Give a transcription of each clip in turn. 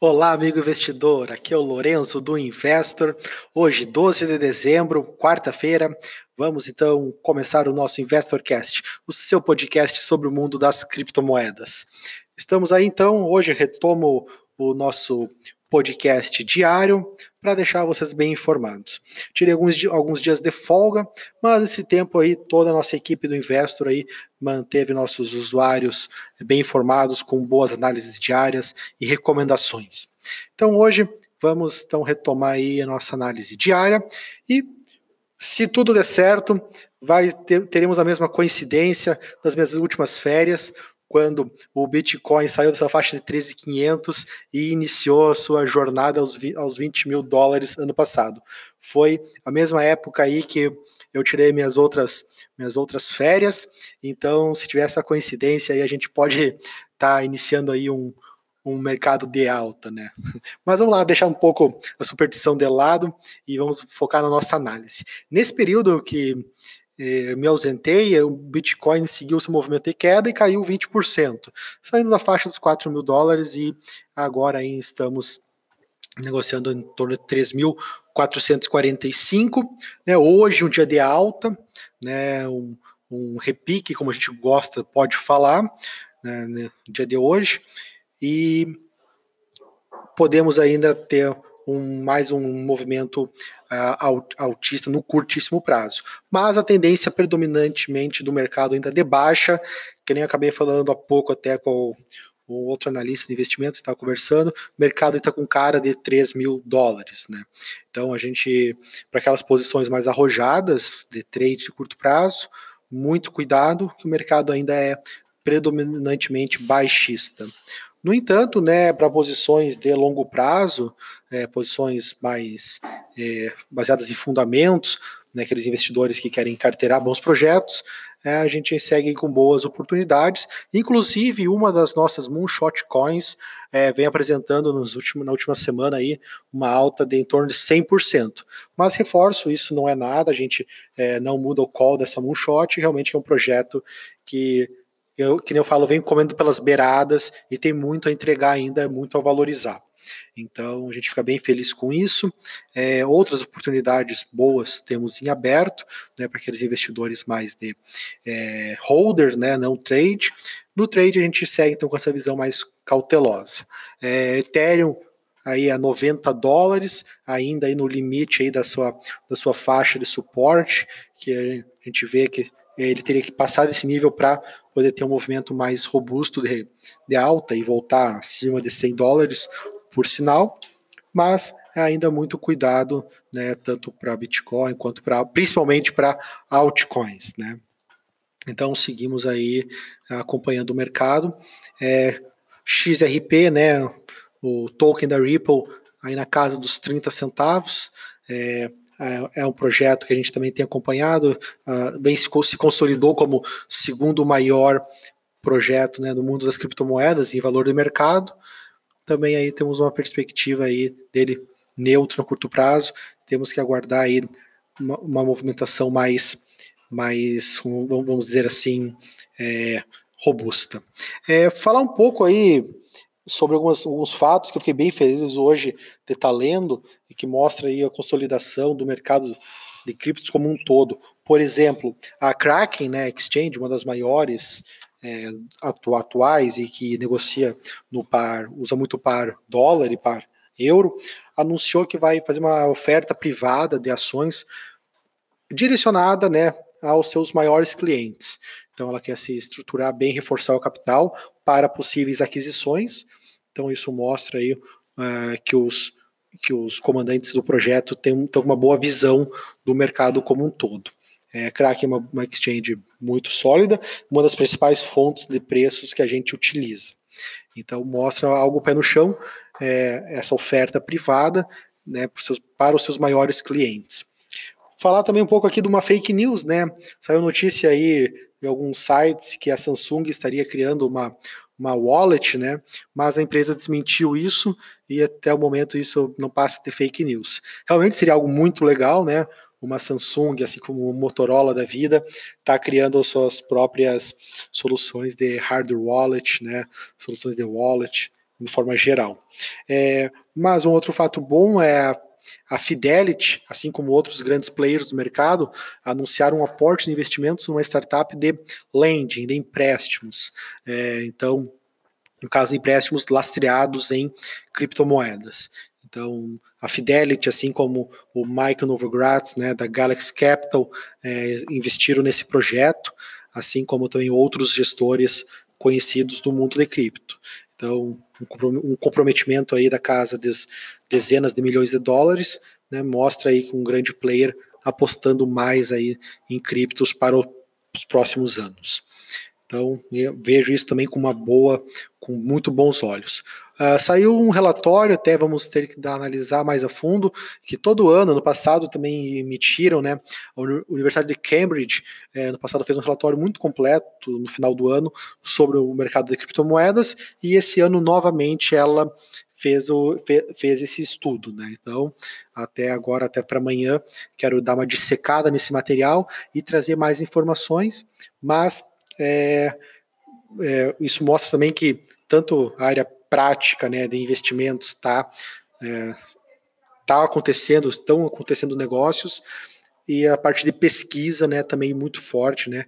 Olá, amigo investidor. Aqui é o Lourenço do Investor. Hoje, 12 de dezembro, quarta-feira, vamos então começar o nosso InvestorCast, o seu podcast sobre o mundo das criptomoedas. Estamos aí então, hoje retomo o nosso podcast diário para deixar vocês bem informados. Tirei alguns, alguns dias de folga, mas esse tempo aí toda a nossa equipe do Investor aí manteve nossos usuários bem informados com boas análises diárias e recomendações. Então hoje vamos então retomar aí a nossa análise diária e se tudo der certo, vai ter, teremos a mesma coincidência das minhas últimas férias, quando o Bitcoin saiu dessa faixa de 13.500 e iniciou a sua jornada aos 20, aos 20 mil dólares ano passado. Foi a mesma época aí que eu tirei minhas outras, minhas outras férias, então se tiver essa coincidência aí a gente pode estar tá iniciando aí um, um mercado de alta, né? Mas vamos lá, deixar um pouco a superstição de lado e vamos focar na nossa análise. Nesse período que eh, me ausentei, o Bitcoin seguiu seu movimento de queda e caiu 20%, saindo da faixa dos 4 mil dólares e agora aí estamos negociando em torno de 3.445. Né, hoje, um dia de alta, né, um, um repique, como a gente gosta, pode falar, né, no dia de hoje, e podemos ainda ter um, mais um movimento uh, altista no curtíssimo prazo. Mas a tendência predominantemente do mercado ainda de baixa, que nem acabei falando há pouco até com o outro analista de investimentos estava conversando, o mercado está com cara de 3 mil dólares, né? Então a gente, para aquelas posições mais arrojadas de trade de curto prazo, muito cuidado, que o mercado ainda é predominantemente baixista. No entanto, né, para posições de longo prazo, é, posições mais é, baseadas em fundamentos, né, aqueles investidores que querem carteirar bons projetos, é, a gente segue com boas oportunidades. Inclusive, uma das nossas Moonshot Coins é, vem apresentando nos últimos, na última semana aí uma alta de em torno de 100%. Mas reforço, isso não é nada, a gente é, não muda o call dessa Moonshot, realmente é um projeto que eu, que nem eu falo, vem comendo pelas beiradas e tem muito a entregar ainda, muito a valorizar. Então a gente fica bem feliz com isso. É, outras oportunidades boas temos em aberto, né, para aqueles investidores mais de é, holder, né, não trade. No trade a gente segue então com essa visão mais cautelosa. É, Ethereum aí a 90 dólares, ainda aí no limite aí da sua, da sua faixa de suporte, que a gente vê que ele teria que passar desse nível para poder ter um movimento mais robusto de, de alta e voltar acima de 100 dólares por sinal, mas é ainda muito cuidado, né, tanto para Bitcoin quanto para, principalmente para altcoins, né. Então seguimos aí acompanhando o mercado. É, XRP, né, o token da Ripple, aí na casa dos 30 centavos. É, é, é um projeto que a gente também tem acompanhado, uh, bem se, se consolidou como segundo maior projeto né, no mundo das criptomoedas em valor de mercado. Também aí temos uma perspectiva aí dele neutro no curto prazo. Temos que aguardar aí uma, uma movimentação mais, mais, vamos dizer assim, é, robusta. É, falar um pouco aí sobre algumas, alguns fatos que eu fiquei bem feliz hoje de estar lendo e que mostra aí a consolidação do mercado de criptos como um todo. Por exemplo, a Kraken, né, Exchange, uma das maiores é, atu atuais e que negocia no par, usa muito par dólar e par euro, anunciou que vai fazer uma oferta privada de ações direcionada, né, aos seus maiores clientes. Então ela quer se estruturar bem, reforçar o capital para possíveis aquisições. Então isso mostra aí uh, que os que os comandantes do projeto têm, têm uma boa visão do mercado como um todo. É, Kraken é uma, uma exchange muito sólida, uma das principais fontes de preços que a gente utiliza. Então mostra algo pé no chão, é, essa oferta privada né, para os, seus, para os seus maiores clientes. Falar também um pouco aqui de uma fake news, né? Saiu notícia aí em alguns sites que a Samsung estaria criando uma, uma wallet, né? Mas a empresa desmentiu isso e até o momento isso não passa de fake news. Realmente seria algo muito legal, né? Uma Samsung, assim como o Motorola da vida, está criando suas próprias soluções de hardware wallet, né? Soluções de wallet. de forma geral. É, mas um outro fato bom é a Fidelity, assim como outros grandes players do mercado, anunciaram um aporte de investimentos numa startup de lending, de empréstimos. É, então, no caso de empréstimos lastreados em criptomoedas. Então, a Fidelity, assim como o Michael Novogratz, né, da Galaxy Capital, é, investiram nesse projeto, assim como também outros gestores conhecidos do mundo de cripto. Então, um comprometimento aí da casa de dezenas de milhões de dólares, né, mostra aí que um grande player apostando mais aí em criptos para os próximos anos. Então, vejo isso também com uma boa, com muito bons olhos. Uh, saiu um relatório, até vamos ter que analisar mais a fundo, que todo ano, no passado também emitiram, né? A Universidade de Cambridge, eh, no passado fez um relatório muito completo no final do ano sobre o mercado de criptomoedas, e esse ano novamente ela fez, o, fez esse estudo, né? Então, até agora, até para amanhã, quero dar uma dissecada nesse material e trazer mais informações, mas é, é, isso mostra também que tanto a área prática né, de investimentos está é, tá acontecendo, estão acontecendo negócios, e a parte de pesquisa né, também muito forte, né,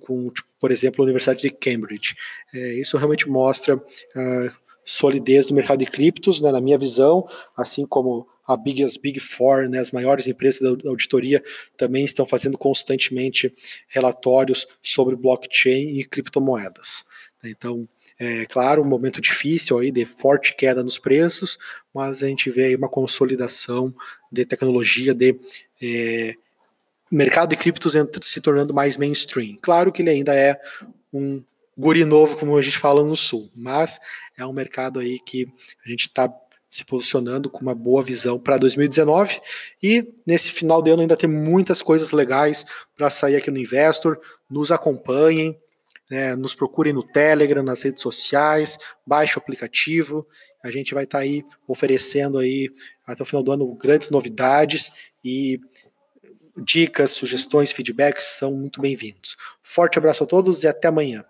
com, tipo, por exemplo, a Universidade de Cambridge. É, isso realmente mostra a solidez do mercado de criptos, né, na minha visão, assim como a Big, as Big Four, né, as maiores empresas da auditoria, também estão fazendo constantemente relatórios sobre blockchain e criptomoedas. Então, é claro, um momento difícil aí de forte queda nos preços, mas a gente vê aí uma consolidação de tecnologia, de é, mercado de criptos se tornando mais mainstream. Claro que ele ainda é um guri novo, como a gente fala no sul, mas é um mercado aí que a gente está se posicionando com uma boa visão para 2019 e nesse final de ano ainda tem muitas coisas legais para sair aqui no Investor. Nos acompanhem, né, nos procurem no Telegram, nas redes sociais, baixe o aplicativo. A gente vai estar tá aí oferecendo aí até o final do ano grandes novidades e dicas, sugestões, feedbacks são muito bem-vindos. Forte abraço a todos e até amanhã.